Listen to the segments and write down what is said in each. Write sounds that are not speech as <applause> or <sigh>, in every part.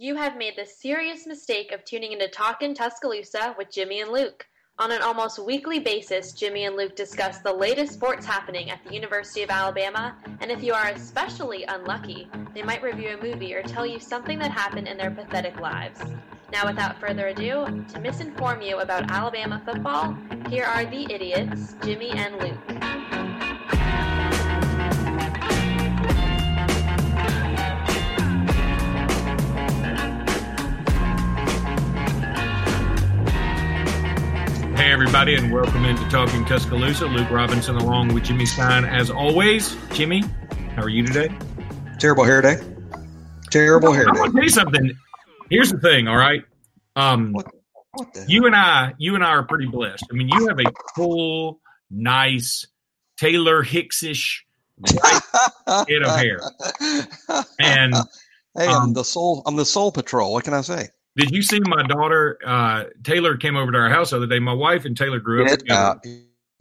You have made the serious mistake of tuning into Talkin' Tuscaloosa with Jimmy and Luke. On an almost weekly basis, Jimmy and Luke discuss the latest sports happening at the University of Alabama, and if you are especially unlucky, they might review a movie or tell you something that happened in their pathetic lives. Now, without further ado, to misinform you about Alabama football, here are the idiots, Jimmy and Luke. Everybody, and welcome into Talking Tuscaloosa. Luke Robinson along with Jimmy Stein, as always. Jimmy, how are you today? Terrible hair day. Terrible hair I day. want to tell you something. Here's the thing, all right? Um, What, what you and I, you and I are pretty blessed. I mean, you have a full, nice, Taylor Hicksish head of hair. <laughs> And hey, um, I'm the soul. I'm the soul patrol. What can I say? Did you see my daughter? Uh, Taylor came over to our house the other day. My wife and Taylor grew up It, uh,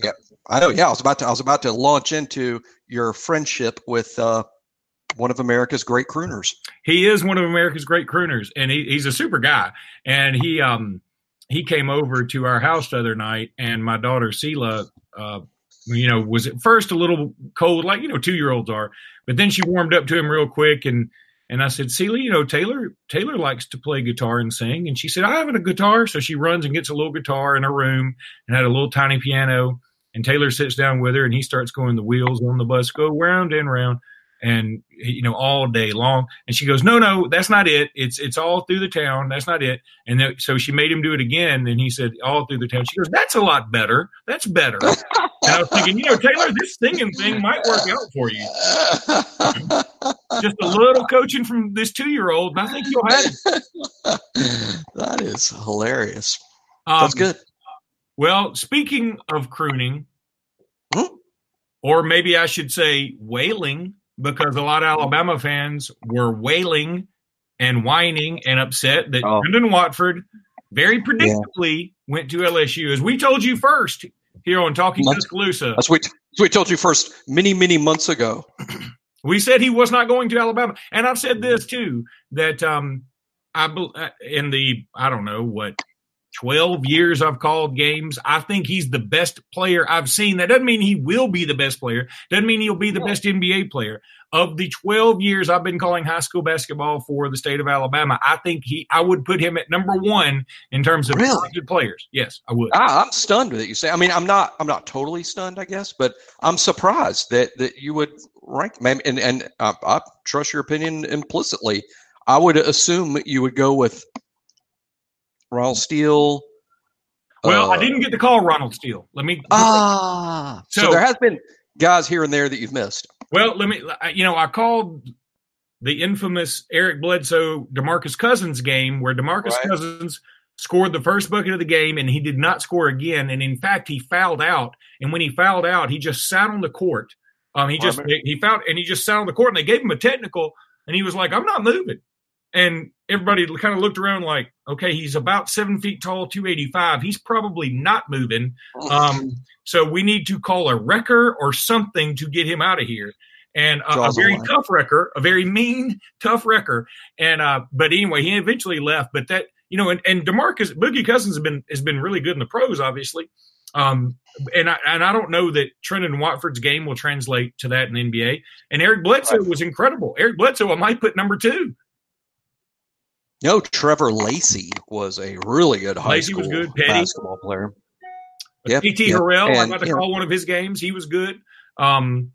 yeah, I know. Yeah, I was about to. I was about to launch into your friendship with uh, one of America's great crooners. he is one of America's great crooners, and he, he's a super guy. And he um he came over to our house the other night, and my daughter Sela, uh, you know, was at first a little cold, like you know two year olds are, but then she warmed up to him real quick, and and I said, Sela, you know, Taylor Taylor likes to play guitar and sing, and she said, I haven't a guitar, so she runs and gets a little guitar in her room and had a little tiny piano. And Taylor sits down with her, and he starts going. The wheels on the bus go round and round and you know all day long. And she goes no no that's not it. It's it's all through the town. That's not it. And then, so she made him do it again. And he said all through the town. She goes that's a lot better. That's better. <laughs> And i was thinking you know taylor this singing thing might work out for you <laughs> just a little coaching from this two-year-old and i think you'll have it <laughs> that is hilarious. um, That's good. well speaking of crooning Hmm? or maybe i should say wailing because a lot of alabama fans were wailing and whining and upset that Oh. Trendon Watford very predictably went to LSU. As we told you first here on Talking Months- Tuscaloosa, That's what, that's what we told you first many many months ago. <clears throat> we said he was not going to Alabama. And I've said this too that um, I uh, in the I don't know what 12 years I've called games, I think he's the best player I've seen. That doesn't mean he will be the best player. Doesn't mean he'll be the best NBA player. Of the 12 years I've been calling high school basketball for the state of Alabama, I think he I would put him at number 1 in terms of Really? good players. Yes, I would. I, I'm stunned that you say. I mean, I'm not. I'm not totally stunned, I guess, but I'm surprised that that you would rank. man, And and I, I trust your opinion implicitly. I would assume you would go with Ronald Steele. Well, I uh, didn't get to call Ronald Steele. Let me Ah, so, So- there has been guys here and there that you've missed. Well, let me. You know, I called the infamous Eric Bledsoe Demarcus Cousins game where Demarcus Right. Cousins scored the first bucket of the game and he did not score again. And in fact, he fouled out. And when he fouled out, he just sat on the court. Um, he just he fouled and he just sat on the court and they gave him a technical and he was like, "I'm not moving." And everybody kind of looked around like, "Okay, he's about seven feet tall, 285. He's probably not moving." Um, so we need to call a wrecker or something to get him out of here. And uh, a a very tough wrecker, a very mean, tough wrecker. And uh, but anyway, he eventually left. But that you know, and, and Demarcus Boogie Cousins has been has been really good in the pros, obviously. Um, and I and I don't know that Trendon Watford's game will translate to that in the NBA. And Eric Bledsoe Right. was incredible. Eric Bledsoe, I might put number two. No, Trevor Lacey was a really good high Lacey school was good. Petty. basketball player. Yep, P.T. yep. Harrell, I And, got to you know, call one of his games. He was good. Um,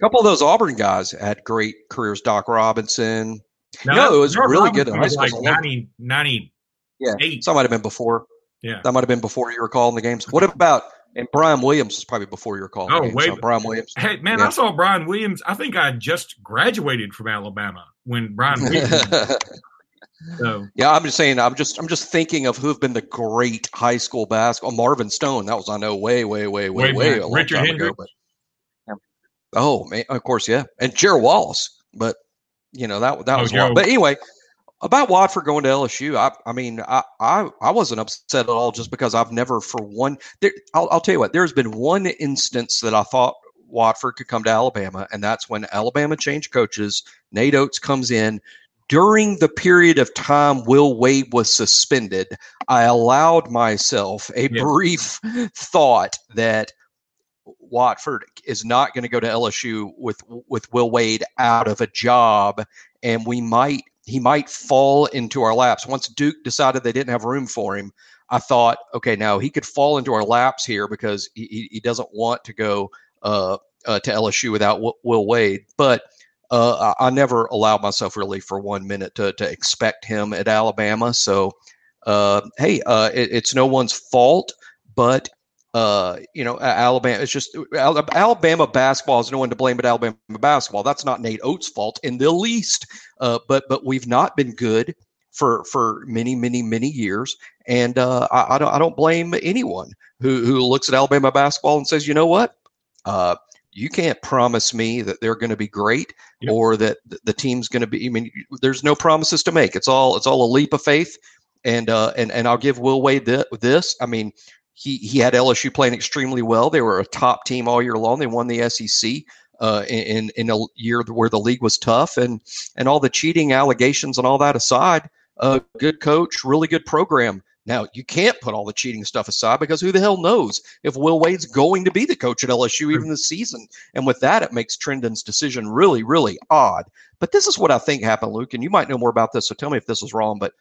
A couple of those Auburn guys had great careers. Doc Robinson. No, it was really good in Robinson high was. Like 90, 90, Yeah, Eight. that might have been before. Yeah. that might have been before you were calling the games. What about and Brian Williams was probably before you were calling Oh, the games. way so Brian Williams. Hey man, Yeah. I saw Brian Williams. I think I just graduated from Alabama when Brian <laughs> Williams. So yeah, I'm just saying. I'm just I'm just thinking of who have been the great high school basketball. Marvin Stone. That was I know way way way way Way way, back. a long Richard Hendrix. ago. But, yeah. Oh man, of course, yeah, and Jerry Wallace. But you know that that Oh, was one. But anyway, about Watford going to LSU, I, I mean, I, I, I wasn't upset at all just because I've never, for one, there, I'll, I'll tell you what, there's been one instance that I thought Watford could come to Alabama, and that's when Alabama changed coaches. Nate Oats comes in, during the period of time Will Wade was suspended, I allowed myself a Yeah. brief thought that Watford is not going to go to LSU with with Will Wade out of a job, and we might he might fall into our laps. Once Duke decided they didn't have room for him, I thought, okay, now he could fall into our laps here because he, he, doesn't want to go uh, uh, to LSU without w- Will Wade. But uh, I, never allowed myself really for one minute to, to expect him at Alabama. So, uh, hey, uh, it, it's no one's fault, but uh, you know, Alabama. It's just Alabama basketball is no one to blame but Alabama basketball. That's not Nate Oats' fault in the least. Uh, but but we've not been good for for many many many years, and uh, I, I don't I don't blame anyone who who looks at Alabama basketball and says, you know what, you can't promise me that they're going to be great Yep. or that the team's going to be. I mean, there's no promises to make. It's all it's all a leap of faith, and uh, and and I'll give Will Wade thi- this. I mean. He, he had LSU playing extremely well. They were a top team all year long. They won the SEC uh, in in a year where the league was tough, and and all the cheating allegations and all that aside, a good coach, really good program. Now you can't put all the cheating stuff aside because who the hell knows if Will Wade's going to be the coach at LSU even this season? And with that, it makes Trendon's decision really, really odd. But this is what I think happened, Luke, and you might know more about this. So tell me if this is wrong. But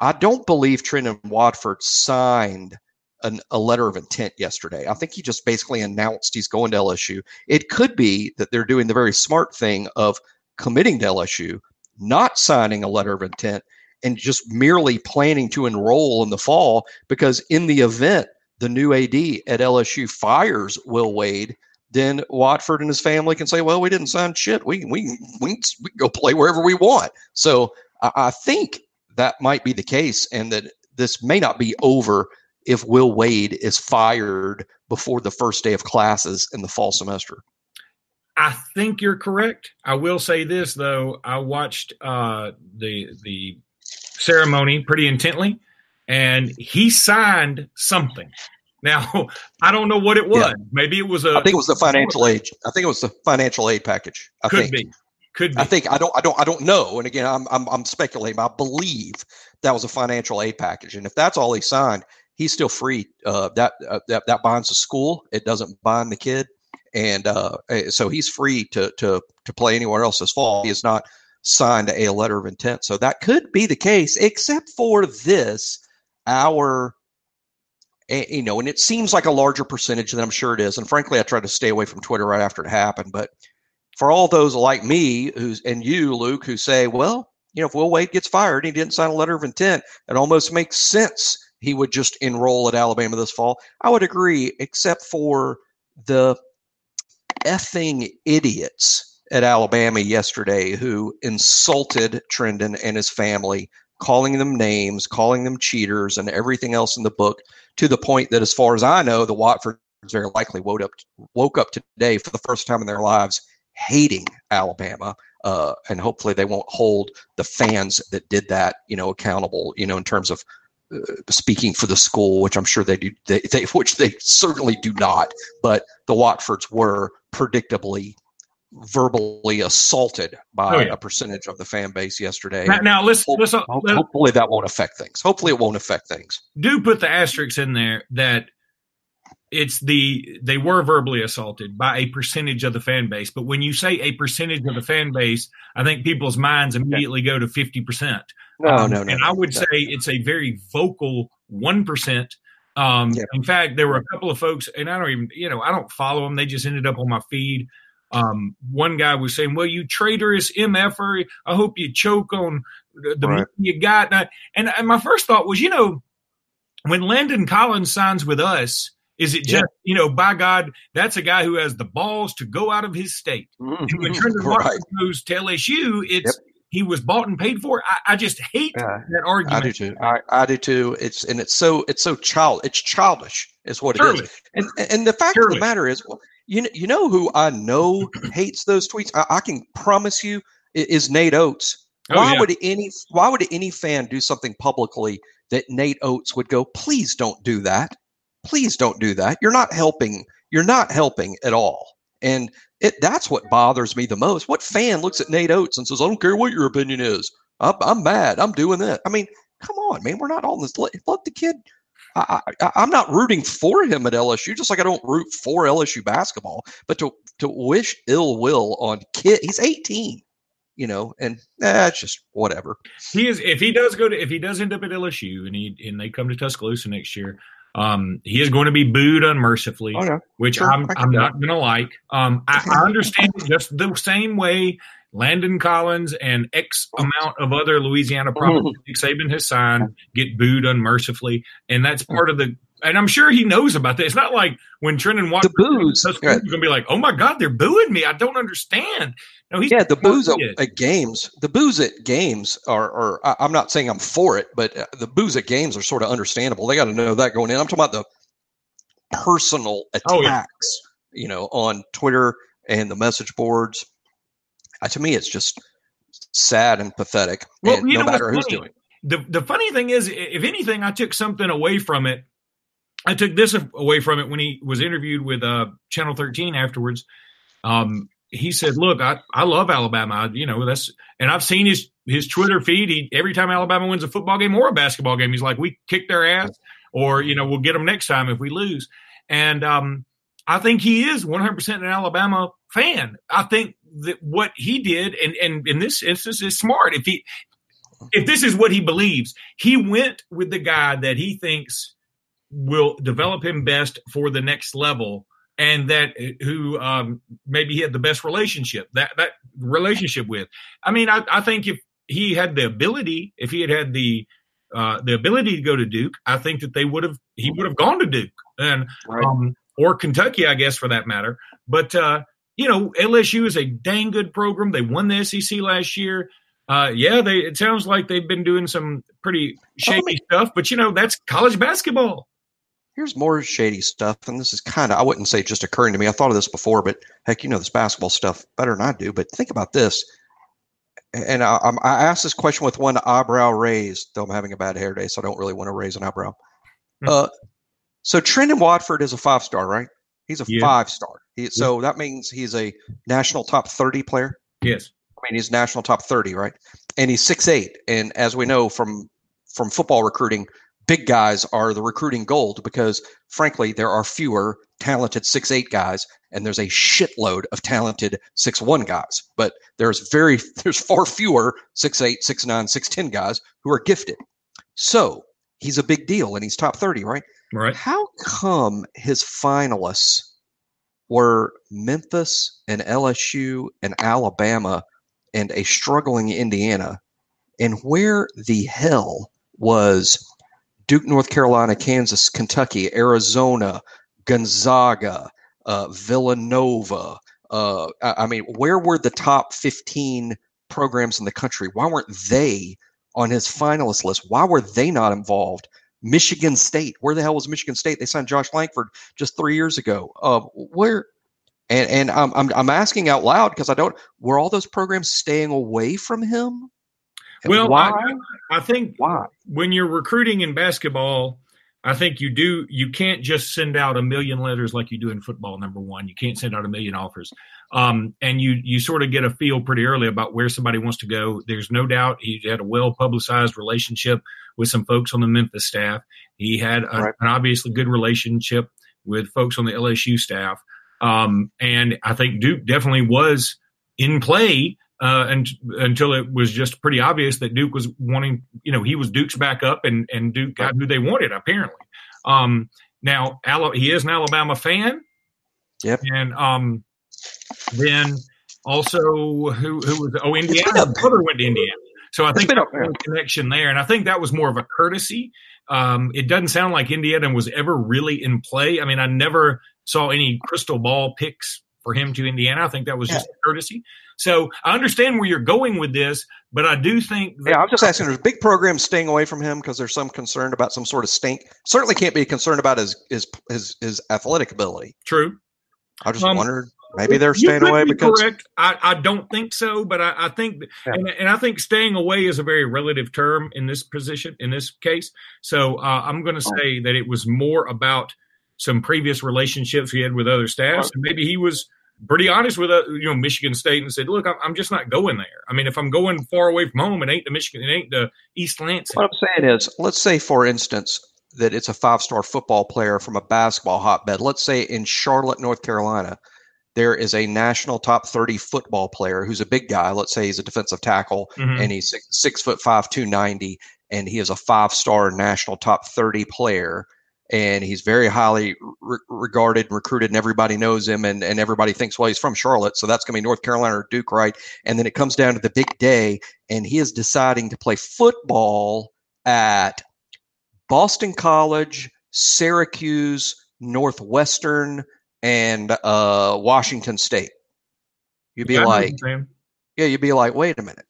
I don't believe Trendon Watford signed an, a letter of intent yesterday. I think he just basically announced he's going to LSU. It could be that they're doing the very smart thing of committing to LSU, not signing a letter of intent, and just merely planning to enroll in the fall because in the event the new AD at LSU fires Will Wade, then Watford and his family can say, "Well, we didn't sign shit. We we we, we go play wherever we want." So I, I think that might be the case, and that this may not be over if Will Wade is fired before the first day of classes in the fall semester. I think you're correct. I will say this though: I watched uh, the the ceremony pretty intently, and he signed something. Now <laughs> I don't know what it was. Yeah. Maybe it was a. I think it was the financial aid. I think it was the financial aid package. I could think. be, could be. I think I don't I don't I don't know. And again, I'm I'm I'm speculating. But I believe that was a financial aid package. And if that's all he signed, he's still free. Uh, that uh, that that binds the school. It doesn't bind the kid. And uh, eh, so he's free to to to play anywhere else this fall. He is not signed a letter of intent. So that could be the case, except for this, our you know, and it seems like a larger percentage than I'm sure it is. And frankly, I tried to stay away from Twitter right after it happened. But for all those like me who's and you, Luke, who say, well, you know, if Will Wade gets fired, he didn't sign a letter of intent. It almost makes sense he would just enroll at Alabama this fall. I would agree, except for the effing idiots at Alabama yesterday who insulted Trendon and his family, calling them names, calling them cheaters, and everything else in the book, to the point that, as far as I know, the Watfords very likely woke up woke up today for the first time in their lives hating Alabama. Uh, and hopefully they won't hold the fans that did that, you know, accountable, you know, in terms of uh, speaking for the school, which I'm sure they do, they, they, <laughs> which they certainly do not. But the Watfords were predictably verbally assaulted by Oh, yeah. a percentage of the fan base yesterday. now, now let's Hope- let's Ho- let, Hopefully that won't affect things. Hopefully it won't affect things. do put the asterisks in there that it's the they were verbally assaulted by a percentage of the fan base. But when you say a percentage of the fan base, I think people's minds immediately go to fifty percent. No, Um, no, no. And I would no. say it's a very vocal one percent. Um, Yeah. In fact, there were a couple of folks, and I don't even, you know, I don't follow them. They just ended up on my feed. Um, one guy was saying, "Well, you traitorous mf'er, I hope you choke on the, the Right. money you got." And, I, and, and my first thought was, you know, when Landon Collins signs with us, is it just, you know, by God, that's a guy who has the balls to go out of his state. And when Trendon <laughs> right. Goes to LSU, it's he was bought and paid for. I, I just hate Yeah. that argument. I do too. I, I do too. It's and it's so it's so child. It's childish, is what it Surely. is. And and the fact of the matter is, well, you know, you know who I know <clears throat> hates those tweets. I, I can promise you is Nate Oats. Oh, Why yeah. would any Why would any fan do something publicly that Nate Oats would go? Please don't do that. Please don't do that. You're not helping. You're not helping at all. And it that's what bothers me the most. What fan looks at Nate Oats and says, "I don't care what your opinion is. I'm, I'm mad. I'm doing this. I mean, come on, man. We're not on this. Let, let the kid. I, I'm not rooting for him at LSU, just like I don't root for LSU basketball. But to to wish ill will on kid, he's 18, you know, and eh, just whatever. He is. If he does go to, if he does end up at LSU and he and they come to Tuscaloosa next year, um, he is going to be booed unmercifully, Oh, yeah. which Sure, I'm I'm not going to like. Um, I, I understand <laughs> just the same way Landon Collins and X amount of other Louisiana properties Nick Saban has signed get booed unmercifully, and that's part of the. And I'm sure he knows about that. It's not like when Trendon Watford The boos, Tuscaloosa's right. going to be like, "Oh my God, they're booing me! I don't understand." No, he's Yeah, the boos at, at games, the boos at games are, are I- I'm not saying I'm for it, but uh, the boos at games are sort of understandable. They got to know that going in. I'm talking about the personal Oh, yeah. attacks, you know, on Twitter and the message boards. Uh, to me, it's just sad and pathetic. Well, and you no know matter who's funny? doing. the the funny thing is, if anything, I took something away from it. I took this away from it when he was interviewed with uh, Channel 13 afterwards. Um, he said, "Look, I, I love Alabama. I, you know that's and I've seen his his Twitter feed. He every time Alabama wins a football game or a basketball game, he's like, we kicked their ass, or you know, we'll get them next time if we lose. And um, I think he is 100 percent an Alabama fan. I think that what he did, and and in this instance, is smart. If he if this is what he believes, he went with the guy that he thinks will develop him best for the next level, and that who um, maybe he had the best relationship that that relationship with. I mean, I, I think if he had the ability, if he had had the uh, the ability to go to Duke, I think that they would have he would have gone to Duke and Right. um, or Kentucky, I guess, for that matter. But uh, you know, LSU is a dang good program. They won the SEC last year. Uh, yeah, they. It sounds like they've been doing some pretty shady mean- stuff, but you know that's college basketball. Here's more shady stuff, and this is kind of, I wouldn't say just occurring to me. I thought of this before, but heck, you know this basketball stuff better than I do. But think about this. And I, I'm- asked this question with one eyebrow raised, though I'm having a bad hair day, so I don't really want to raise an eyebrow. Hmm. Uh, so Trendon Watford is a five star, right? He's a Yeah. five star. He, so that means he's a national top 30 player. Yes, I mean, he's national top 30, right? And he's six eight. And as we know from from football recruiting, big guys are the recruiting gold because, frankly, there are fewer talented six eight guys, and there's a shitload of talented six one guys. But there's very <laughs> there's far fewer six eight, six nine, six ten guys who are gifted. So he's a big deal, and he's top 30, right? right. How come his finalists were Memphis and LSU and Alabama and a struggling Indiana? And where the hell was Duke, North Carolina, Kansas, Kentucky, Arizona, Gonzaga, uh, Villanova? Uh, I mean, where were the top 15 programs in the country? Why weren't they on his finalist list? Why were they not involved? Michigan State. Where the hell was Michigan State? They signed Josh Langford just three years ago. Uh, where? And and I'm I'm, I'm asking out loud because I don't. Were all those programs staying away from him? Well, why? I, I think why? when you're recruiting in basketball, I think you do you can't just send out a million letters like you do in football. Number one, you can't send out a million offers, um, and you you sort of get a feel pretty early about where somebody wants to go. There's no doubt he had a well publicized relationship with some folks on the Memphis staff. He had a, Right. an obviously good relationship with folks on the LSU staff, um, and I think Duke definitely was in play uh, and, until it was just pretty obvious that Duke was wanting, you know, he was Duke's backup and, and Duke got who they wanted, apparently. Um, now, he is an Alabama fan. Yep. And um, then also, who, who was, oh, Indiana. brother went to Indiana. So I think there was a connection there. And I think that was more of a courtesy. Um, it doesn't sound like Indiana was ever really in play. I mean, I never saw any crystal ball picks for him to Indiana. I think that was just a courtesy. So I understand where you're going with this, but I do think that Yeah, I'm just asking. There's big programs staying away from him because there's some concern about some sort of stink. Certainly can't be concerned about his his his, his athletic ability. true. I just Um, wondered maybe they're staying away be because correct. I, I don't think so, but I, I think, Yeah. and, and I think staying away is a very relative term in this position, in this case. So uh, I'm going to say that it was more about some previous relationships he had with other staffs, and maybe he was pretty honest with uh, you know Michigan State and said, "Look, I'm, I'm just not going there. I mean, if I'm going far away from home, it ain't the Michigan, it ain't the East Lansing." What I'm saying is, let's say, for instance, that it's a five star football player from a basketball hotbed. Let's say in Charlotte, North Carolina, there is a national top 30 football player who's a big guy. Let's say he's a defensive tackle Mhm. and he's six, six foot five, 290, and he is a five star national top 30 player. And he's very highly re- regarded, and recruited, and everybody knows him. And, and everybody thinks, well, he's from Charlotte, so that's going to be North Carolina or Duke, right? And then it comes down to the big day, and he is deciding to play football at Boston College, Syracuse, Northwestern, and uh, Washington State. You'd be Yeah, I know what like, yeah, you'd be like, wait a minute.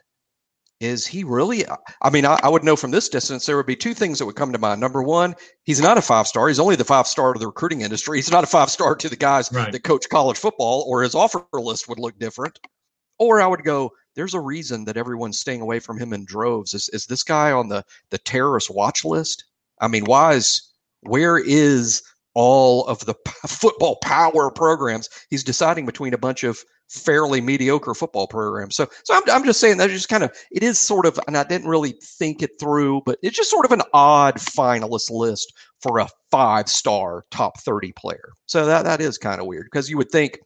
Is he really? I mean, I, I would know from this distance, there would be two things that would come to mind. Number one, he's not a five star. He's only the five star to the recruiting industry. He's not a five star to the guys Right. that coach college football, or his offer list would look different. Or I would go, there's a reason that everyone's staying away from him in droves. Is, is this guy on the, the terrorist watch list? I mean, why is, where is all of the p- <laughs> football power programs? He's deciding between a bunch of fairly mediocre football program. So, so I'm, I'm just saying that just kind of, it is sort of, and I didn't really think it through, but it's just sort of an odd finalist list for a five star top 30 player. So that, that is kind of weird because you would think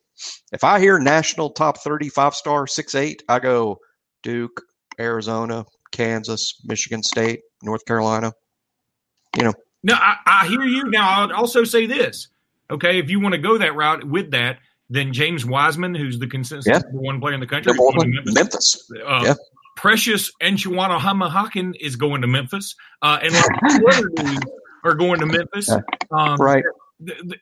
if I hear national top 30 five star six, eight, I go Duke, Arizona, Kansas, Michigan State, North Carolina. You know. No, I, I hear you. Now, I'll also say this. Okay, if you want to go that route with that, then James Wiseman, who's the consensus Yeah. number one player in the country, Number one, Memphis. Memphis. Uh, Yeah. Precious Enchiwana Hamahakin is going to Memphis, uh, and like two <laughs> other dudes are going to Memphis. Um, Right.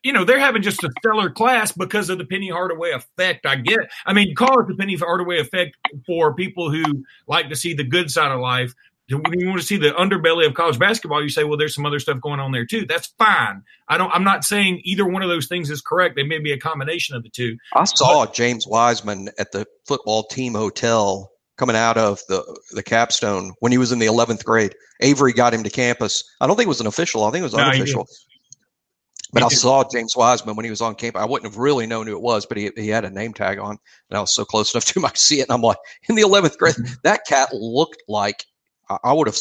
You know, they're having just a stellar class because of the Penny Hardaway effect. I get. I mean, call it the Penny Hardaway effect for people who like to see the good side of life. When you want to see the underbelly of college basketball, you say, "Well, there's some other stuff going on there too." That's fine. I don't. I'm not saying either one of those things is correct. They may be a combination of the two. I saw James Wiseman at the football team hotel coming out of the the capstone when he was in the 11th grade. Avery got him to campus. I don't think it was an official. I think it was unofficial. did. But I saw James Wiseman when he was on campus. I wouldn't have really known who it was, but he, he had a name tag on, and I was so close enough to him I see it. And I'm like, in the 11th grade, Mm-hmm. that cat looked like I, I would have.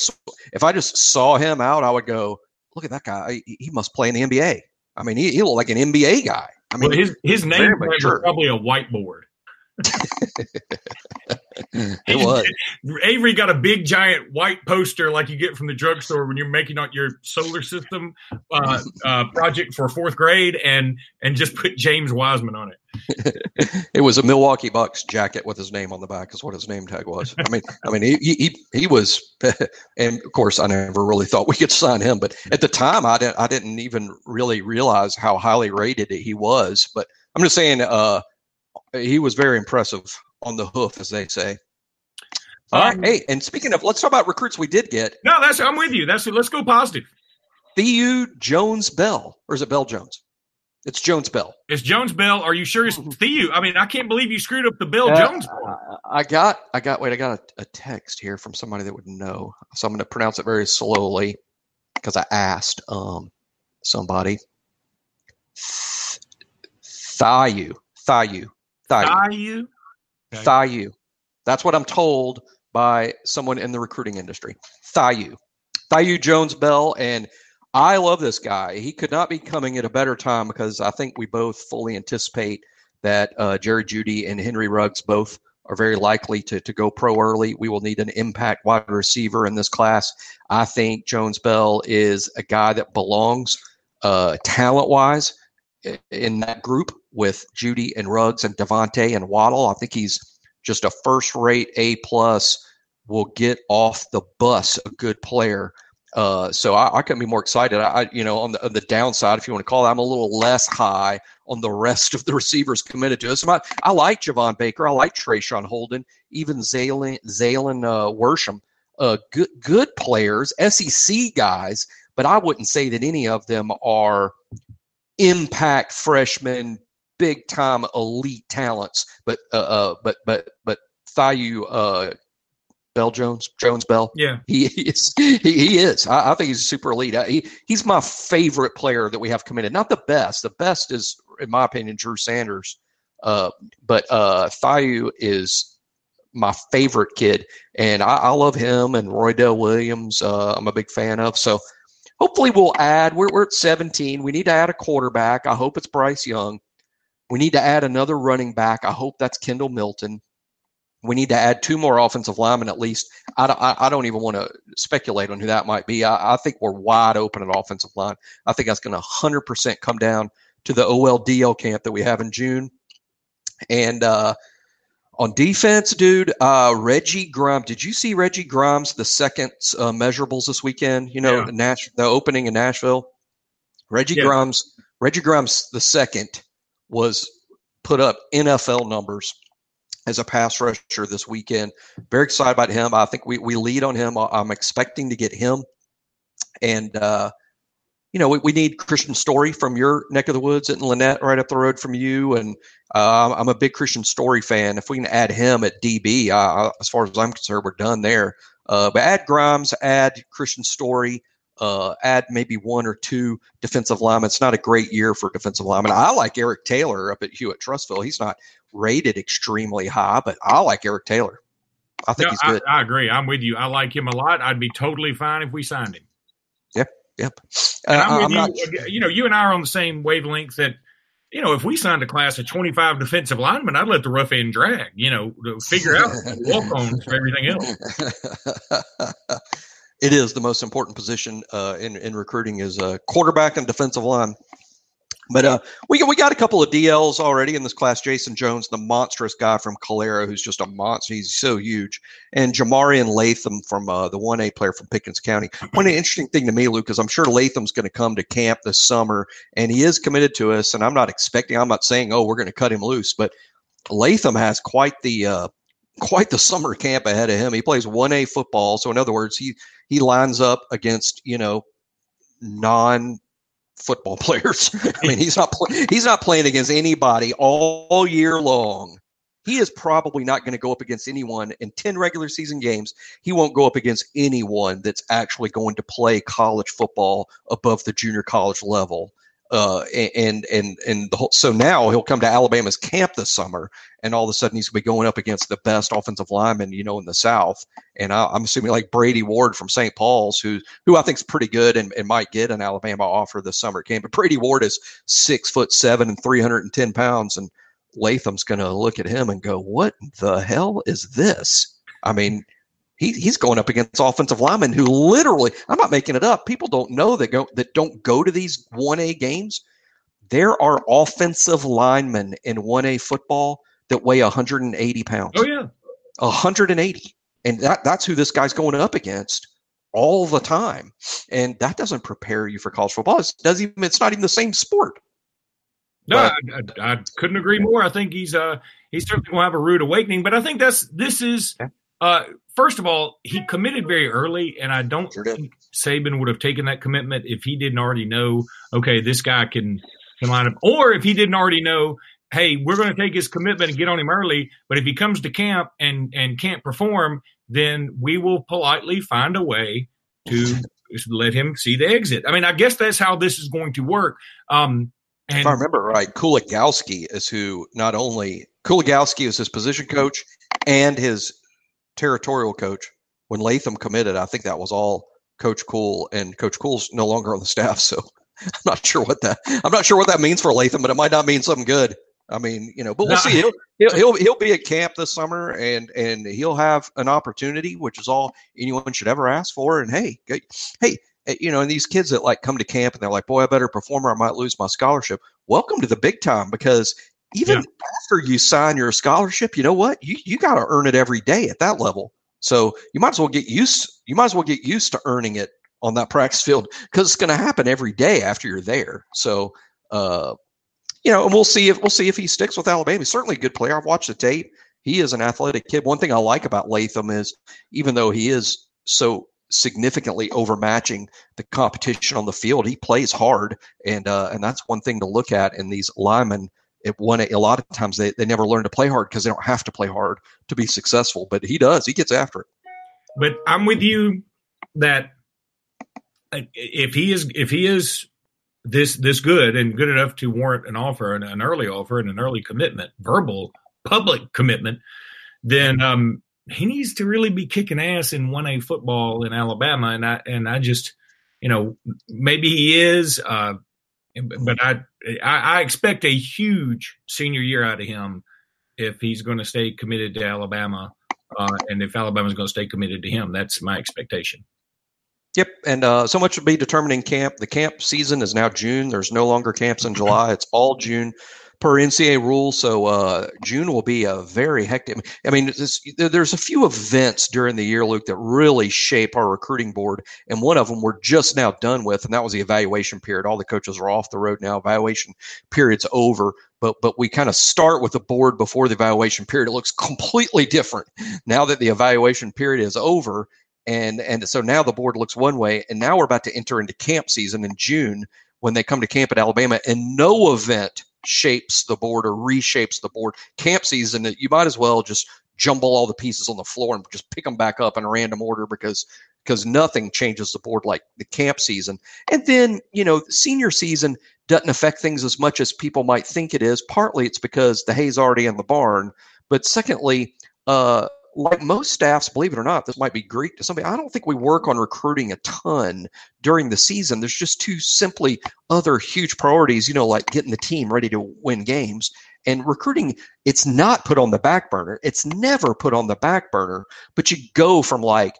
If I just saw him out, I would go, look at that guy. He, he must play in the NBA. I mean, he, he looked like an NBA guy. I mean, well, his his name was probably a whiteboard. <laughs> it was. <laughs> Avery got a big giant white poster like you get from the drugstore when you're making out your solar system uh, <laughs> uh, project for fourth grade, and and just put James Wiseman on it. it was a Milwaukee Bucks jacket with his name on the back. Is what his name tag was. I mean, I mean, he he he was, and of course, I never really thought we could sign him. But at the time, I didn't I didn't even really realize how highly rated he was. But I'm just saying, uh, he was very impressive on the hoof, as they say. All right. Um, Hey, and speaking of, let's talk about recruits we did get. No, that's I'm with you. That's let's go positive. Theo Jones Bell, or is it Bell Jones? It's Jones Bell. It's Jones Bell. Are you sure it's Theo? I mean, I can't believe you screwed up the Bill Uh, Jones. part. I got, I got, wait, I got a, a text here from somebody that would know. So I'm going to pronounce it very slowly because I asked um, somebody. Thieu, Thieu, Thieu, Caillou? Okay. Thieu. That's what I'm told by someone in the recruiting industry. Thieu, Thieu Jones Bell, and I love this guy. He could not be coming at a better time because I think we both fully anticipate that uh, Jerry Jeudy and Henry Ruggs both are very likely to, to go pro early. We will need an impact wide receiver in this class. I think Jones Bell is a guy that belongs uh, talent wise in that group with Jeudy and Ruggs and DeVonta and Waddle. I think he's just a first rate A plus. Will get off the bus a good player. Uh, so I, I couldn't be more excited. I, you know, on the, on the downside, if you want to call it, I'm a little less high on the rest of the <laughs> receivers committed to us. I, I like Javon Baker. I like Traeshon Holden, even Zalen, Zalen uh, Worsham. Uh, good, good players, SEC guys, but I wouldn't say that any of them are impact freshmen, big time elite talents. But, uh, uh but, but, but Thieu, uh, Bell Jones, Jones Bell, Yeah. he is. He, he is. I, I think he's a super elite. I- He, he's my favorite player that we have committed. Not the best. The best is, in my opinion, Drew Sanders. Uh, but uh, Thaiu is my favorite kid, and I, I love him and Roydell Williams. Uh, I'm a big fan of. So hopefully we'll add. We're we're at 17. We need to add a quarterback. I hope it's Bryce Young. We need to add another running back. I hope that's Kendall Milton. We need to add two more offensive linemen at least. I don't, I, don't even want to speculate on who that might be. I, I think we're wide open at offensive line. I think that's going to 100% come down to the OLDL camp that we have in June. And uh, on defense, dude, uh, Reggie Grimes. Did you see Reggie Grimes the second uh, measurables this weekend? You know, yeah. the, Nash, the opening in Nashville. Reggie yeah. Grimes. Reggie Grimes the second was put up NFL numbers as a pass rusher this weekend. Very excited about him. I think we, we lead on him. I'm expecting to get him. And, uh, you know, we, we need Kristian Story from your neck of the woods at Lanett, right up the road from you. And uh, I'm a big Kristian Story fan. If we can add him at DB, uh, as far as I'm concerned, we're done there. Uh, but add Grimes, add Kristian Story, uh, add maybe one or two defensive linemen. It's not a great year for defensive linemen. I like Eric Taylor up at Hewitt-Trussville. He's not rated extremely high, but I like Eric Taylor. I think no, he's good. I, I, agree. I'm with you. I like him a lot. I'd be totally fine if we signed him. Yep. Uh, I'm, I'm you. Not, you know, you and I are on the same wavelength that, you know, if we signed a class of 25 defensive linemen, I'd let the rough end drag, you know, to figure out walk ons for everything else. <laughs> it is the most important position uh, in, in recruiting is a quarterback and defensive line. But uh, we we got a couple of DLs already in this class. Jason Jones, the monstrous guy from Calera, who's just a monster. He's so huge, and Jah-Marien Latham from uh, the one A player from Pickens County. One interesting thing to me, Luke, is I'm sure Latham's going to come to camp this summer, and he is committed to us. And I'm not expecting. I'm not saying, oh, we're going to cut him loose, but Latham has quite the uh, quite the summer camp ahead of him. He plays one A football, so in other words, he he lines up against you know non football <laughs> players. I mean, he's not play, <laughs> he's not playing against anybody all, all year long. He is probably not going to go up against anyone in 10 regular season games. He won't go up against anyone that's actually going to play college football above the junior college level. Uh, and and and the whole, so now he'll come to Alabama's camp this summer, and all of a sudden he's going to be going up against the best offensive lineman you know in the South. And I, am assuming like Brady Ward from St. Paul's, who who I think is pretty good and, and might get an Alabama offer this summer camp. But Brady Ward is six foot seven and 310 pounds, and Latham's going to look at him and go, "What the hell is this?" I mean he, he's going up against offensive linemen who literally, I'm not making it up. People don't know that go that don't go to these 1A games. There are offensive linemen in 1A football that weigh 180 pounds. Oh yeah. 180. And that that's who this guy's going up against all the time. And that doesn't prepare you for college football. It doesn't even it's not even the same sport. No, I, I, I, couldn't agree more. I think he's uh he's certainly going to have a rude awakening, but I think that's this is uh first of all, he committed very early, and I don't sure think Saban would have taken that commitment if he didn't already know, okay, this guy can, can line up, or if he didn't already know, hey, we're going to take his commitment and get on him early. But if he comes to camp and and can't perform, then we will politely find a way to let him see the exit. I mean, I guess that's how this is going to work. Um, and, if I remember right, Kuligowski is who not only Kuligowski is his position coach and his territorial coach. When Latham committed, I think that was all Coach Cool, and Coach Cool's no longer on the <laughs> staff, so I'm not sure what that I'm not sure what that means for Latham, but it might not mean something good. I mean, you know, but we'll see. He'll, he'll, he'll he'll be at camp this summer, and and he'll have an opportunity, which is all anyone should ever ask for. And hey, hey, eh, you know, and these kids that like come to camp and they're like, boy, I better perform or I might lose my scholarship. Welcome to the big time because even yeah. after you sign your scholarship, you know what? You you got to earn it every day at that level. So you might as well get used. You might as well get used to earning it on that practice field because it's going to happen every day after you're there. So, uh, you know, and we'll see if we'll see if he sticks with Alabama. He's certainly a good player. I've watched the tape. He is an athletic kid. One thing I like about Latham is even though he is so significantly overmatching the competition on the field, he plays hard, and uh, and that's one thing to look at in these linemen it one a lot of times they, they never learn to play hard because they don't have to play hard to be successful but he does he gets after it but i'm with you that if he is if he is this this good and good enough to warrant an offer, an, an early offer, and an early commitment, verbal public commitment, then um, he needs to really be kicking ass in one A football in Alabama. And I and I just, you know, maybe he is, uh, but I, I expect a huge senior year out of him if he's going to stay committed to Alabama, uh, and if Alabama's going to stay committed to him. That's my expectation. Yep, and uh, so much will be determining camp. The camp season is now June. There's no longer camps in July. It's all June per NCAA rule. So uh, June will be a very hectic. I mean, there's a few events during the year, Luke, that really shape our recruiting board, and one of them we're just now done with, and that was the evaluation period. All the coaches are off the road now. Evaluation period's over. But, but we kind of start with the board before the evaluation period. It looks <laughs> completely different now that the evaluation period is over and and so now the board looks one way and now we're about to enter into camp season in june when they come to camp at alabama and no event shapes the board or reshapes the board. Camp season you might as well just jumble all the pieces on the floor and just pick them back up in a random order because because nothing changes the board like the camp season. And then you know senior season doesn't affect things as much as people might think it is. Partly it's because the hay's already in the barn but secondly uh like most staffs, believe it or not, this might be Greek to somebody. I don't think we work on recruiting a ton during the season. There's just too simply other huge priorities, you know, like getting the team ready to win games. And recruiting, it's not put on the back burner. It's never put on the back burner, but you go from like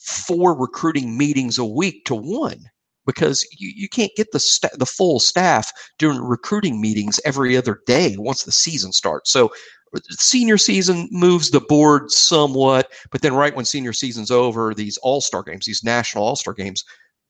four recruiting meetings a week to one because you, you can't get the st- the full staff doing recruiting meetings every other day once the season starts. So senior season moves the board somewhat, but then right when senior season's over, these all star games, these national all star games,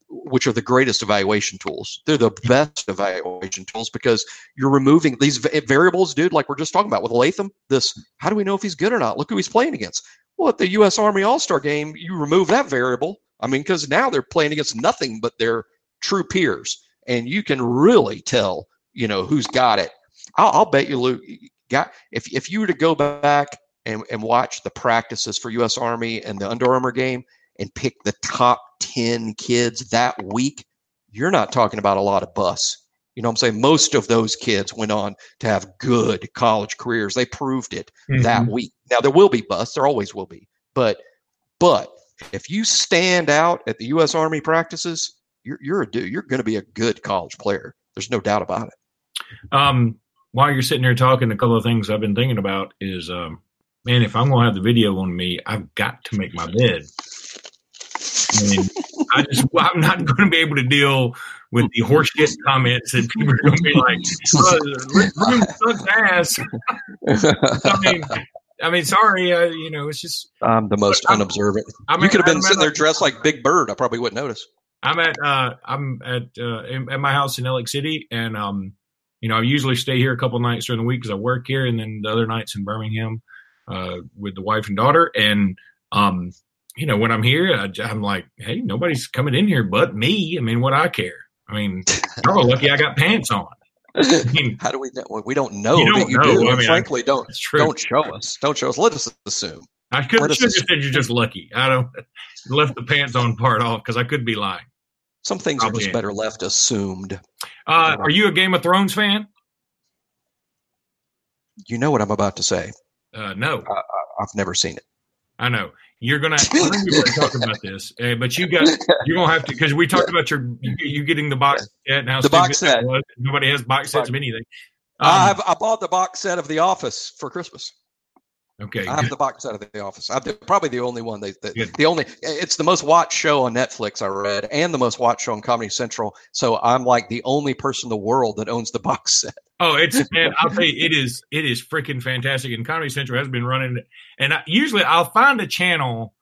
which are the greatest evaluation tools. They're the best evaluation tools because you're removing these variables, dude. Like we're just talking about with Latham. This, how do we know if he's good or not? Look who he's playing against. Well, at the U.S. Army All Star game, you remove that variable. I mean, because now they're playing against nothing but their true peers, and you can really tell, you know, who's got it. I'll, I'll bet you, Luke, got if if you were to go back and, and watch the practices for U.S. Army and the Under Armour game and pick the top ten kids that week, you're not talking about a lot of bus. You know what I'm saying? Most of those kids went on to have good college careers. They proved it mm-hmm. that week. Now there will be busts, there always will be. But but if you stand out at the US Army practices, you're you're a dude, you're gonna be a good college player. There's no doubt about it. Um while you're sitting here talking, a couple of things I've been thinking about is, um, man, if I'm going to have the video on me, I've got to make my bed. I mean, I just, <laughs> I'm not going to be able to deal with the horseshit comments that people are going to be like, oh, room sucks ass. <laughs> I mean, I mean, sorry, uh, you know, it's just. I'm the most I'm, unobservant. I'm you could have been I'm sitting there dressed like Big Bird. I probably wouldn't notice. I'm at, uh, I'm at, uh, in, at my house in Lake City, and um, you know, I usually stay here a couple nights during the week because I work here, and then the other nights in Birmingham uh, with the wife and daughter. And um, you know, when I'm here, I, am like, hey, nobody's coming in here but me. I mean, what I care. I mean, <laughs> you're lucky I got pants on. I mean, How do we know? We don't know you don't you know. do. I mean, frankly, I, don't don't show us. Don't show us. Let us assume. I could have just said you're just lucky. I don't <laughs> left the pants on part off because I could be lying. Some things Probably are just better left assumed. Uh, are you a Game of Thrones fan? You know what I'm about to say. Uh, no, uh, I've never seen it. I know you're gonna. I know you're talk about this, uh, but you got you're gonna have to because we talked about your you, getting the box set now. The box set. Nobody has box sets of anything. Um, I, I bought the box set of The Office for Christmas. Okay, I have the box set of The Office. I'm probably the only one. That, that the only it's the most watched show on Netflix. I read, and the most watched show on Comedy Central. So I'm like the only person in the world that owns the <laughs> box set. Oh, it's man! I'll tell you, it is it is freaking fantastic. And Comedy Central has been running, and I, usually I'll find a channel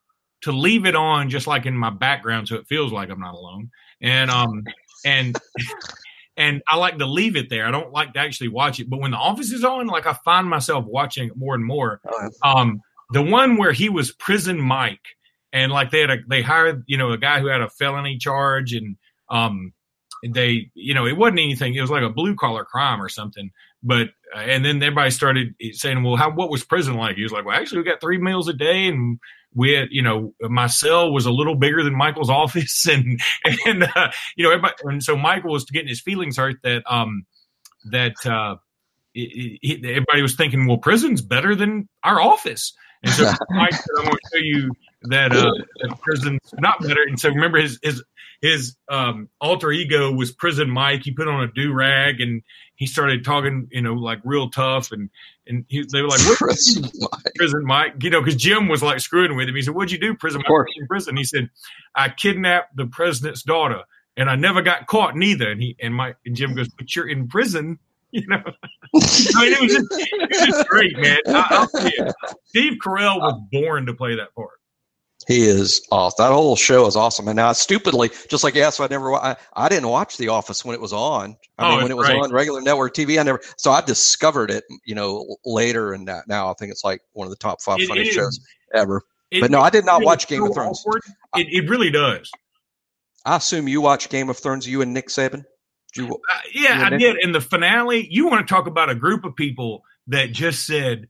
to leave it on just like in my background, so it feels like I'm not alone. And um and <laughs> and I like to leave it there. I don't like to actually watch it. But when the office is on, like I find myself watching it more and more. Oh, um, the one where he was prison Mike, and like they had a they hired you know a guy who had a felony charge, and um, they you know it wasn't anything. It was like a blue collar crime or something. But uh, and then everybody started saying, well, how what was prison like? He was like, well, actually, we got three meals a day, and we had, you know, my cell was a little bigger than Michael's <laughs> office, and and uh, you know, everybody, and so Michael was getting his feelings hurt that um that uh, it, it, everybody was thinking, well, prison's better than our office, and so <laughs> Mike said, I'm going to show you that uh, that prison's not better. And so remember his his his um, alter ego was prison Mike. He put on a do rag and he started talking, you know, like real tough. And and he, they were like, what prison Mike? Prison Mike, you know, because Jim was like screwing with him. He said, "What'd you do, prison Mike?" In prison, he said, "I kidnapped the president's daughter." And I never got caught neither. And he and Mike and Jim goes, "But you're in prison." <laughs> You know, I mean, it was just, it was just great, man. I, Steve Carell was born to play that part. He is awesome. That whole show is awesome. And now, stupidly, just like yes, I never, I, I didn't watch The Office when it was on. I oh, mean, when it was right. on regular network TV, I never. So I discovered it, you know, later, and now I think it's like one of the top five it, funny it shows ever. It, but no, I did not watch Game so of Thrones. It, it really does. I assume you watch Game of Thrones. You and Nick Saban. You, uh, yeah, I did. In the finale, you want to talk about a group of people that just said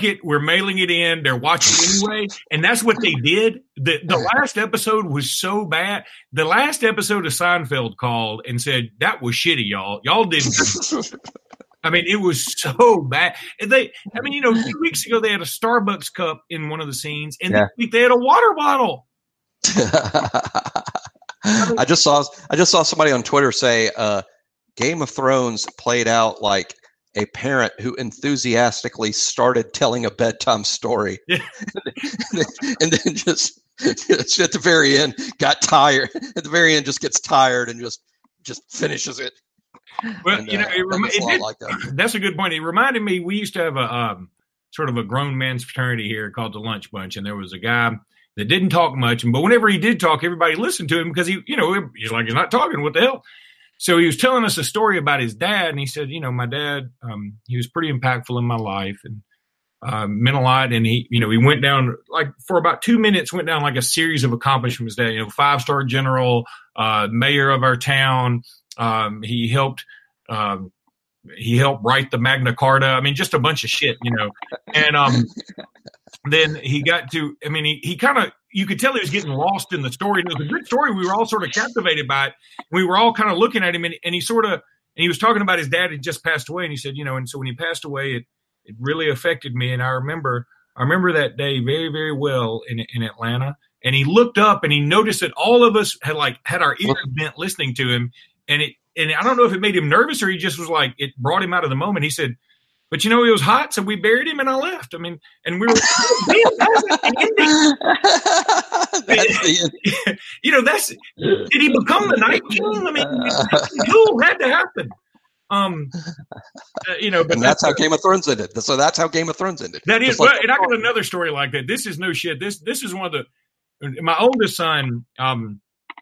it, we're mailing it in. They're watching anyway, and that's what they did. the The last episode was so bad. The last episode of Seinfeld called and said that was shitty, y'all. Y'all didn't. <laughs> I mean, it was so bad. They, I mean, you know, two weeks ago they had a Starbucks cup in one of the scenes, and yeah. this week they had a water bottle. <laughs> I just saw I just saw somebody on Twitter say uh, Game of Thrones played out like a parent who enthusiastically started telling a bedtime story yeah. <laughs> and then just, just at the very end got tired at the very end just gets tired and just just finishes it well and, you know uh, it rem- it did, like that. <clears throat> that's a good point it reminded me we used to have a um, sort of a grown man's fraternity here called the lunch bunch and there was a guy that didn't talk much but whenever he did talk everybody listened to him because he you know he's like he's not talking what the hell so he was telling us a story about his dad, and he said, you know, my dad, um, he was pretty impactful in my life and uh, meant a lot. And he, you know, he went down like for about two minutes, went down like a series of accomplishments. That you know, five star general, uh, mayor of our town. Um, he helped. Um, he helped write the Magna Carta. I mean, just a bunch of shit, you know. And um, then he got to. I mean, he he kind of you could tell he was getting lost in the story. And it was a good story. We were all sort of captivated by it. We were all kind of looking at him, and, and he sort of and he was talking about his dad had just passed away, and he said, you know, and so when he passed away, it it really affected me, and I remember I remember that day very very well in in Atlanta. And he looked up and he noticed that all of us had like had our ears bent listening to him, and it and I don't know if it made him nervous or he just was like it brought him out of the moment. He said, but you know, he was hot, so we buried him and I left. I mean, and we were, <laughs> <laughs> you know, that's, did he become the Night King? I mean, cool, had to happen. Um, uh, you know, but and that's, that's how Game of Thrones ended. So that's how Game of Thrones ended. That is, like, and I got another story like that. This is no shit. This, this is one of the, my oldest son, um,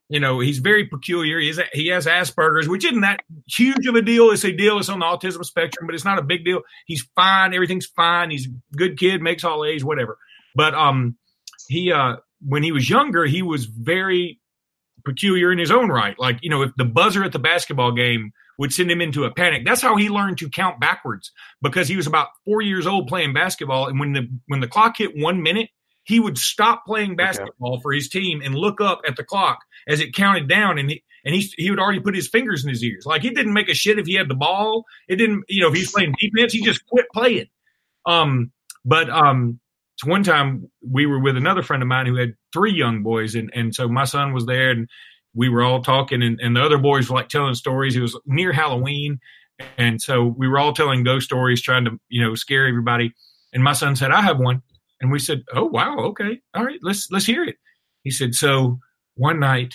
you know, he's very peculiar. He he has Asperger's, which isn't that huge of a deal. It's a deal. It's on the autism spectrum, but it's not a big deal. He's fine. Everything's fine. He's a good kid, makes all A's, whatever. But um, he uh, when he was younger, he was very peculiar in his own right. Like you know, if the buzzer at the basketball game would send him into a panic, that's how he learned to count backwards because he was about four years old playing basketball, and when the when the clock hit one minute, he would stop playing basketball okay. for his team and look up at the clock as it counted down and he and he he would already put his fingers in his ears. Like he didn't make a shit if he had the ball. It didn't, you know, if he's playing defense, he just quit playing. Um, but um, one time we were with another friend of mine who had three young boys, and and so my son was there, and we were all talking, and, and the other boys were like telling stories. It was near Halloween, and so we were all telling ghost stories, trying to you know scare everybody. And my son said, "I have one," and we said, "Oh wow, okay, all right, let's let's hear it." He said, "So one night,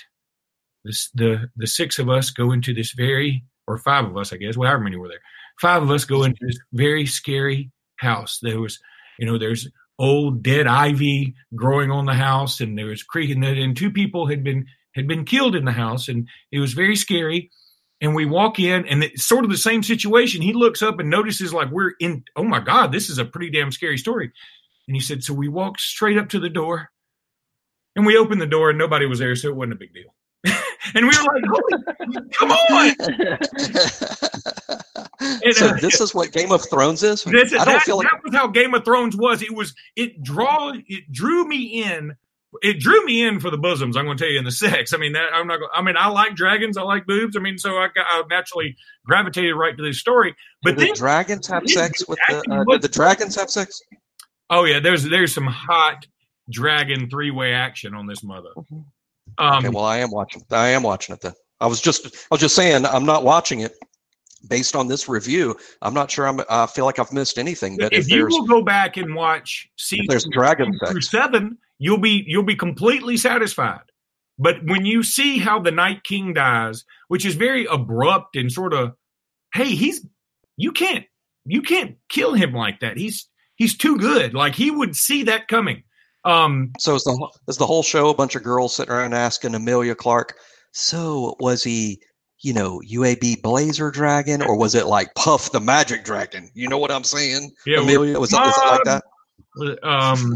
this, the the six of us go into this very, or five of us, I guess, however many were there. Five of us go into this very scary house. There was, you know, there's old dead ivy growing on the house, and there was creaking, and two people had been had been killed in the house, and it was very scary. And we walk in, and it's sort of the same situation. He looks up and notices, like, we're in, oh my God, this is a pretty damn scary story. And he said, So we walked straight up to the door and we opened the door and nobody was there, so it wasn't a big deal. <laughs> and we were like, <laughs> come on. <laughs> And, so uh, this is what Game of Thrones is. This, I don't that, feel like that was how Game of Thrones was. It was it draw it drew me in. It drew me in for the bosoms. I'm going to tell you in the sex. I mean, that I'm not. I mean, I like dragons. I like boobs. I mean, so I, I naturally gravitated right to this story. But did then, the dragons have sex with the uh, was- did the dragons have sex? Oh yeah, there's there's some hot dragon three way action on this mother. Um, Okay, well, I am watching. I am watching it then. I was just, I was just saying, I'm not watching it based on this review. I'm not sure. I'm. I feel like I've missed anything. But if, if you will go back and watch season there's dragon through sex, seven, you'll be you'll be completely satisfied. But when you see how the Night King dies, which is very abrupt and sort of, hey, he's you can't you can't kill him like that. He's he's too good. Like he would see that coming. Um, so is the whole- is the whole show a bunch of girls sitting around asking Emilia Clarke? So was he, you know, UAB Blazer Dragon, or was it like Puff the Magic Dragon? You know what I'm saying? yeah, Amelia was, that was it like that? um,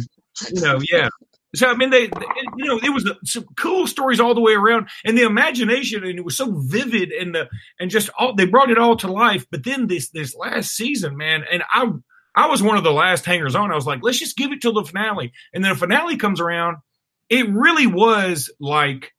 you know, yeah. So I mean, they, they- you know, it was some cool stories all the way around, and the imagination, and it was so vivid, and the and just all they brought it all to life. But then this this last season, man, and I I was one of the last hangers on. I was like, let's just give it till the finale, and then the finale comes around. It really was like.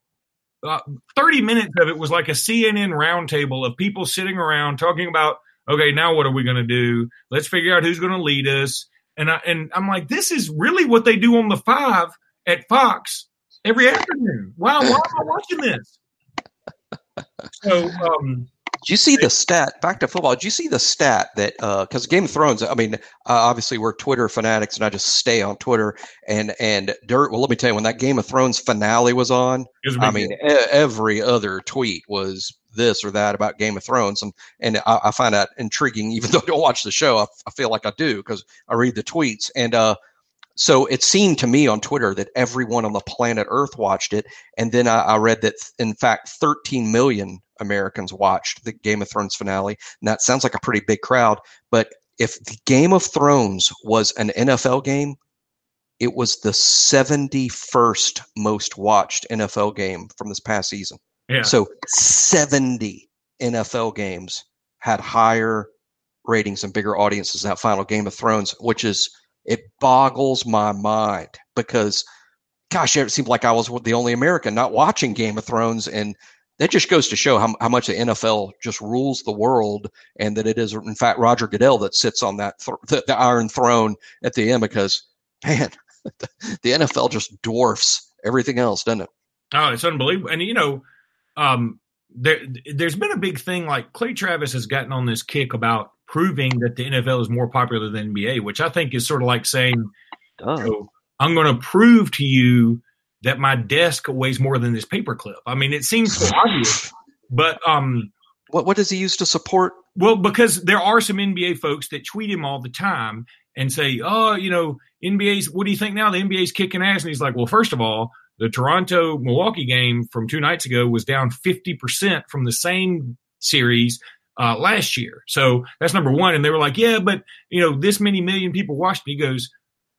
Uh, 30 minutes of it was like a CNN roundtable of people sitting around talking about, okay, now what are we going to do? Let's figure out who's going to lead us. And I and I'm like, this is really what they do on the five at Fox every afternoon. Wow, why am I watching this? So um, Did you see the stat? Back to football. Do you see the stat that because Game of Thrones? I mean, uh, obviously we're Twitter fanatics, and I just stay on Twitter. And and dirt. Well, let me tell you, when that Game of Thrones finale was on, was I mean, e- every other tweet was this or that about Game of Thrones, and and I, I find that intriguing. Even <laughs> though I don't watch the show, I, I feel like I do because I read the tweets. And uh, so it seemed to me on Twitter that everyone on the planet Earth watched it, and then I, I read that in fact 13 million Americans watched the Game of Thrones finale, and that sounds like a pretty big crowd. But if the Game of Thrones was an NFL game, it was the 71st most watched NFL game from this past season. yeah. So 70 NFL games had higher ratings and bigger audiences than that final Game of Thrones, which is it boggles my mind because gosh, it seemed like I was the only American not watching Game of Thrones and that just goes to show how, how much the NFL just rules the world, and that it is, in fact, Roger Goodell that sits on that th- the, the Iron Throne at the end. Because, man, <laughs> the NFL just dwarfs everything else, doesn't it? Oh, it's unbelievable. And you know, um, there there's been a big thing like Clay Travis has gotten on this kick about proving that the NFL is more popular than NBA, which I think is sort of like saying, Duh. So I'm going to prove to you that my desk weighs more than this paperclip. I mean, it seems so obvious, but um, What what does he use to support? well, because there are some NBA folks that tweet him all the time and say, "Oh, you know, NBA's. What do you think now? The NBA's kicking ass." And he's like, "Well, first of all, the Toronto Milwaukee game from two nights ago was down fifty percent from the same series." Uh, last year, so that's number one. And they were like, "Yeah, but you know, this many million people watched." He goes,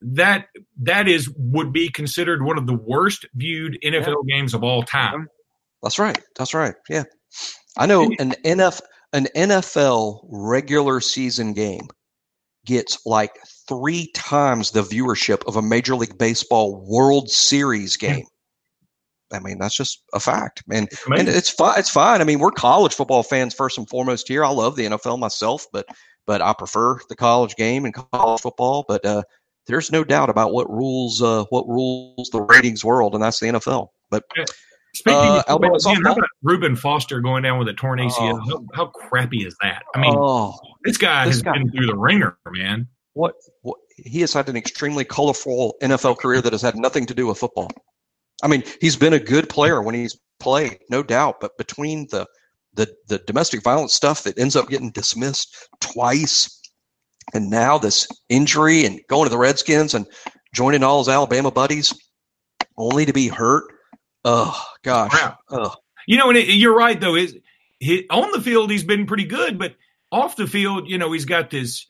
"That that is would be considered one of the worst viewed NFL games of all time." That's right. That's right. Yeah, I know an NF an NFL regular season game gets like three times the viewership of a Major League Baseball World Series game. I mean, that's just a fact, man. It's And it's fine. It's fine. I mean, we're college football fans first and foremost here. I love the NFL myself, but but I prefer the college game and college football. But uh, there's no doubt about what rules uh, what rules the ratings world, and that's the NFL. But Speaking Uh, of Alabama man, how about Reuben Foster going down with a torn ACL? Oh. How, how crappy is that? I mean, oh, this guy this has guy- been through the ringer, man. what, what he has had an extremely colorful NFL career that has had nothing to do with football. I mean, he's been a good player when he's played, no doubt. But between the the the domestic violence stuff that ends up getting dismissed twice, and now this injury and going to the Redskins and joining all his Alabama buddies, only to be hurt. Oh gosh. Crap. Oh, You know, and it, you're right though. Is he, on the field he's been pretty good, but off the field, you know, he's got this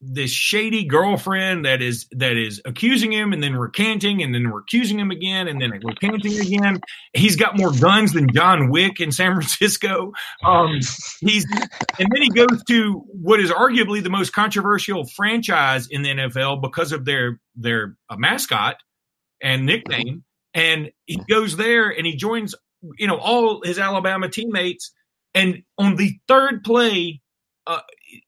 this shady girlfriend that is that is accusing him and then recanting and then accusing him again and then recanting again. He's got more guns than John Wick in San Francisco. Um, he's and then he goes to what is arguably the most controversial franchise in the NFL because of their their uh, mascot and nickname. And he goes there and he joins, you know, all his Alabama teammates. And on the third play uh,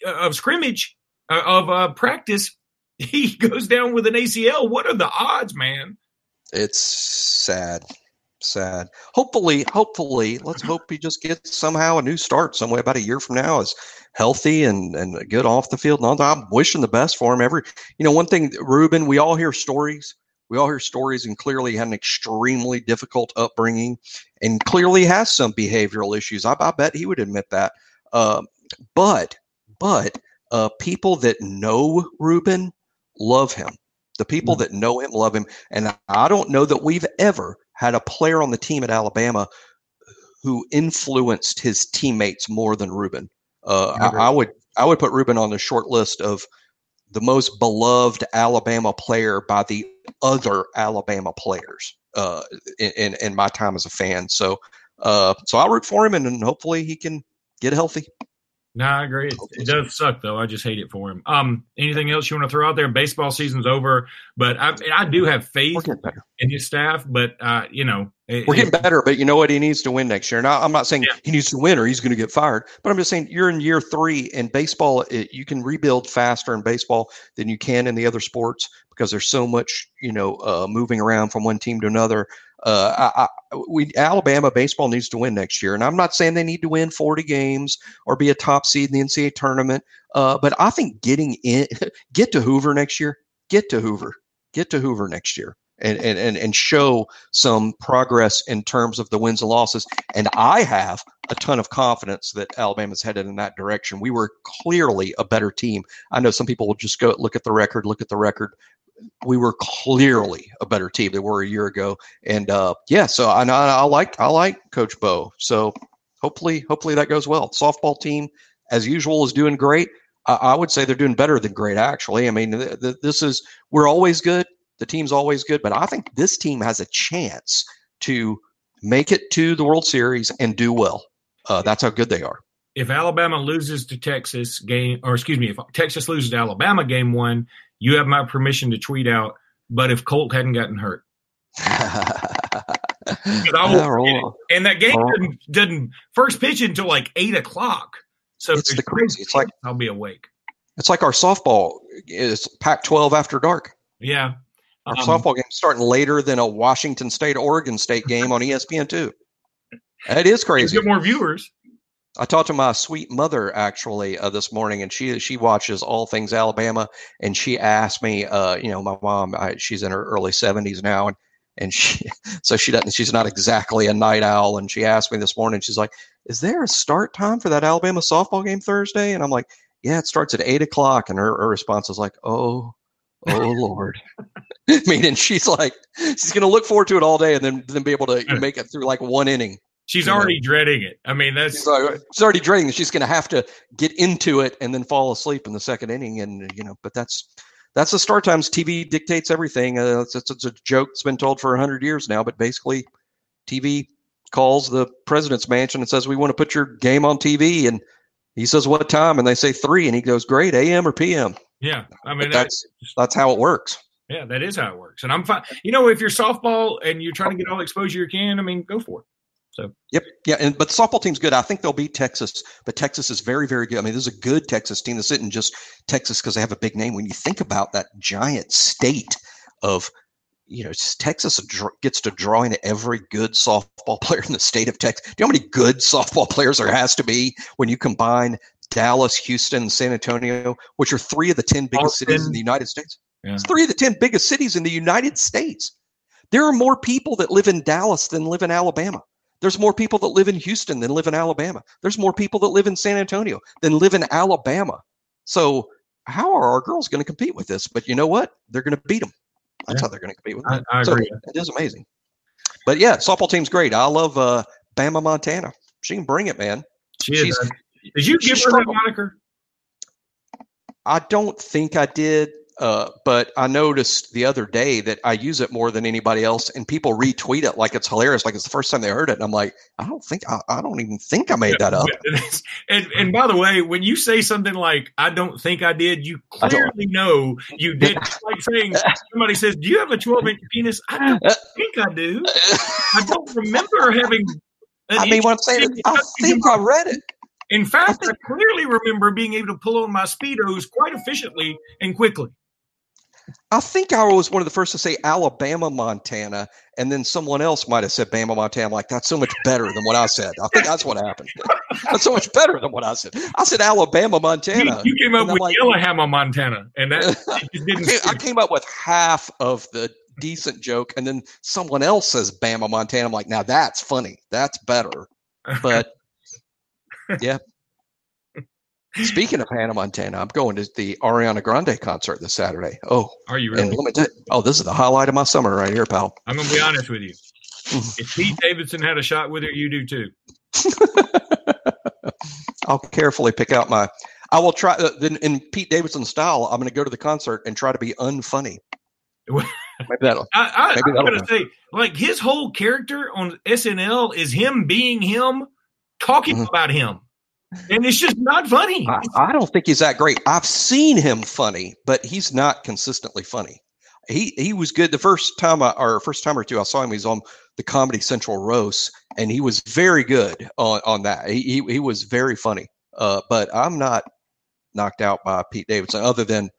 of scrimmage, of uh, practice, <laughs> he goes down with an ACL. What are the odds, man? It's sad, sad. Hopefully, hopefully, let's hope he just gets somehow a new start some way about a year from now is healthy and and good off the field. And I'm wishing the best for him. Every, you know, one thing, Reuben, we all hear stories. We all hear stories, and clearly had an extremely difficult upbringing, and clearly has some behavioral issues. I, I bet he would admit that. Uh, but, but uh, people that know Reuben love him. The people mm-hmm. that know him love him. And I don't know that we've ever had a player on the team at Alabama who influenced his teammates more than Reuben. Uh, I, I, would I would put Reuben on the short list of the most beloved Alabama player by the other Alabama players uh, in, in my time as a fan. So uh, so I root for him, and, and hopefully he can get healthy. No, I agree. It, it, does suck though. I just hate it for him. Um, anything else you want to throw out there? Baseball season's over, but I, I do have faith in his staff. But uh, you know, it, we're getting better. But you know what? He needs to win next year. Now, I'm not saying yeah. he needs to win or he's going to get fired. But I'm just saying you're in year three in baseball. you can rebuild faster in baseball than you can in the other sports because there's so much you know uh, moving around from one team to another. Uh, I, I, we Alabama baseball needs to win next year, and I'm not saying they need to win 40 games or be a top seed in the NCAA tournament, uh, but I think getting in, <laughs> get to Hoover next year, get to Hoover, get to Hoover next year, and and and, and show some progress in terms of the wins and losses. And I have a ton of confidence that Alabama's headed in that direction. We were clearly a better team. I know some people will just go look at the record, look at the record, we were clearly a better team than we were a year ago. And uh, yeah, so I, I like I like Coach Bo. So hopefully hopefully that goes well. Softball team as usual is doing great. I, I would say they're doing better than great actually. I mean th- th- this is we're always good. The team's always good, but I think this team has a chance to make it to the World Series and do well. Uh, that's how good they are. If Alabama loses to Texas game, or excuse me, if Texas loses to Alabama game one, you have my permission to tweet out, but if Colt hadn't gotten hurt. <laughs> and that game didn't, doesn't, first pitch until like eight o'clock. So it's the crazy. It's like I'll be awake. It's like our softball is Pac-12 after dark. Yeah, our um, softball game starting later than a Washington State Oregon State game on ESPN two. That is crazy. Get more viewers. I talked to my sweet mother actually uh, this morning, and she she watches all things Alabama, and she asked me, uh, you know, my mom, I, she's in her early seventies now, and and she <laughs> so she doesn't she's not exactly a night owl, and she asked me this morning, she's like, "Is there a start time for that Alabama softball game Thursday?" And I'm like, "Yeah, it starts at eight o'clock," and her, her response is like, "Oh." Oh Lord! <laughs> <laughs> Meaning she's like she's gonna look forward to it all day, and then then be able to make it through like one inning. She's already know? dreading it. I mean, that's she's already, she's already dreading She's going to have to get into it and then fall asleep in the second inning. And you know, but that's that's the start times. TV dictates everything. Uh, it's, it's, it's, a joke that's been told for hundred years now. But basically, TV calls the president's mansion and says, "We want to put your game on TV." And he says, "What time?" And they say three. And he goes, "Great, AM or PM." Yeah, I mean that's that's how it works. Yeah, that is how it works. And I'm fine. You know, if you're softball and you're trying to get all the exposure you can, I mean, go for it. So yep, yeah, and but the softball team's good. I think they'll beat Texas, but Texas is very, very good. I mean, this is a good Texas team. This isn't just Texas because they have a big name. When you think about that giant state of, you know, Texas gets to draw in every good softball <laughs> player in the state of Texas. Do you know how many good softball players there has to be when you combine Dallas, Houston, San Antonio, which are three of the ten biggest Austin. cities in the United States? Yeah. It's three of the ten biggest cities in the United States. There are more people that live in Dallas than live in Alabama. There's more people that live in Houston than live in Alabama. There's more people that live in San Antonio than live in Alabama. So how are our girls going to compete with this? But you know what? They're going to beat them. That's yeah. how they're going to compete with them. I, I so agree. It is amazing. But yeah, softball team's great. I love uh, Bama Montana. She can bring it, man. She is. Did you give her that moniker? I don't think I did. Uh, but I noticed the other day that I use it more than anybody else, and people retweet it like it's hilarious, like it's the first time they heard it. And I'm like, I don't think I, I don't even think I made that up. and and by the way, when you say something like "I don't think I did," you clearly know you <laughs> did. like saying somebody says, "Do you have a 12 inch penis?" I don't think I do. <laughs> I don't remember having. I mean, what I'm saying, I think I read it. In fact, I, I clearly remember being able to pull on my speedos quite efficiently and quickly. I think I was one of the first to say Alabama, Montana, and then someone else might have said Bama, Montana. I'm like, that's so much better than what I said. I think that's what happened. <laughs> that's so much better than what I said. I said Alabama, Montana. You, you came up with like, Yellowhammer, Montana, and that <laughs> didn't. I, came, I came up with half of the decent joke, and then someone else says Bama, Montana. I'm like, now that's funny. That's better. But <laughs> yeah, Speaking of Hannah Montana, I'm going to the Ariana Grande concert this Saturday. Oh, are you really? Oh, this is the highlight of my summer right here, pal. I'm going to be honest with you. if Pete Davidson had a shot with her, you do too. <laughs> I'll carefully pick out my. I will try. Uh, in, in Pete Davidson style, I'm going to go to the concert and try to be unfunny. <laughs> maybe that'll. I, I, maybe I'm going to say, like his whole character on SNL is him being him, talking mm-hmm. about him and it's just not funny. I, I, don't think he's that great. I've seen him funny, but he's not consistently funny. He he was good the first time I, or first time or two I saw him. He was on the Comedy Central roast, and he was very good on, on that. He, he, he was very funny. Uh, but I'm not knocked out by Pete Davidson, other than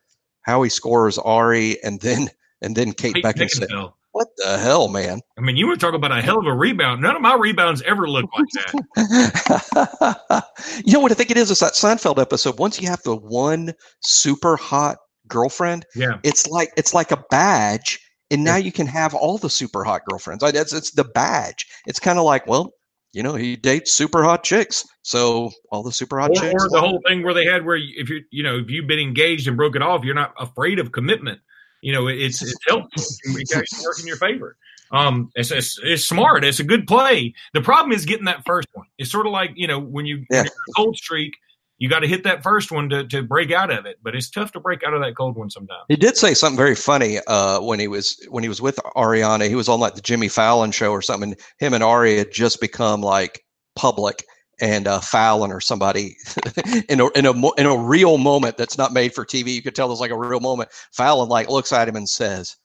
how he scores Ari and then and then Kate, Kate Beckinsale. What the hell, man? I mean, you were talking about a hell of a rebound. None of my rebounds ever look like that. <laughs> <laughs> you know what I think it is? It's that Seinfeld episode. Once you have the one super hot girlfriend, yeah, it's like it's like a badge, and now you can have all the super hot girlfriends. It's it's the badge. It's kind of like, well, you know, he dates super hot chicks, so all the super hot or, chicks. Or the whole thing where they had where if you you know if you've been engaged and broke it off, you're not afraid of commitment you know, it's it's helpful. <laughs> It can work in your favor. Um, it's, it's, it's smart. It's a good play. The problem is getting that first one. It's sort of like you know when you yeah. cold streak, you got to hit that first one to, to break out of it. But it's tough to break out of that cold one sometimes. He did say something very funny uh, when he was when he was with Ariana. He was on like the Jimmy Fallon show or something. him and Ari had just become like public, and uh, Fallon or somebody <laughs> in a in a in a real moment that's not made for TV. You could tell there's like a real moment. Fallon like looks at him and says,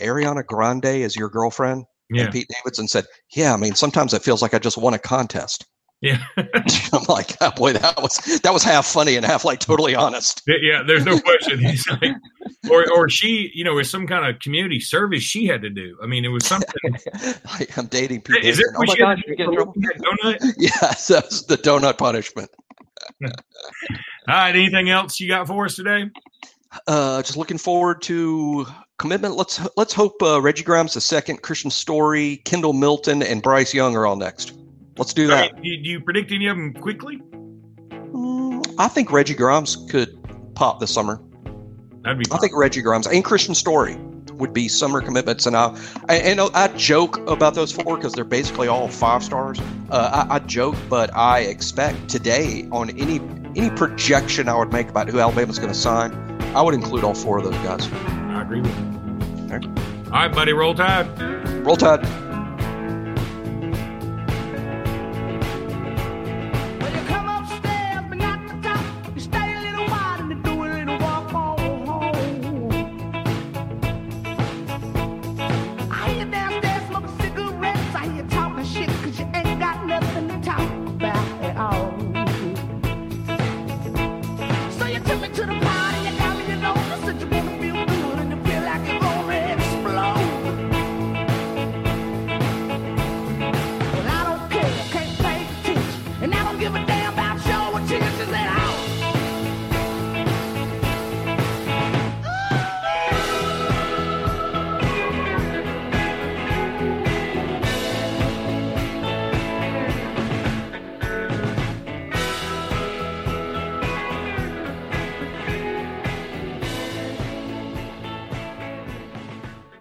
"Ariana Grande is your girlfriend?" Yeah. And Pete Davidson said, "Yeah, I mean sometimes it feels like I just won a contest." Yeah, <laughs> I'm like, oh, boy, that was that was half funny and half like totally honest. Yeah, there's no question. He's like, or or she, you know, was some kind of community service she had to do. I mean, it was something. <laughs> I'm dating people. Is it? Oh my gosh, you get trouble. donut. Yes, <laughs> that's the donut punishment. All right. Anything else you got for us today? Uh, just looking forward to commitment. Let's let's hope uh, Reggie Grimes the second, Kristian Story, Kendall Milton, and Bryce Young are all next. Let's do that. Right, do, you, predict any of them quickly? Mm, I think Reggie Grimes could pop this summer. That'd be. I think Reggie Grimes and Kristian Story would be summer commitments, and I and I joke about those four because they're basically all five stars. Uh, I, I, joke, but I expect today on any any projection I would make about who Alabama's going to sign, I would include all four of those guys. I agree with you. All right, all right buddy. Roll Tide. Roll Tide.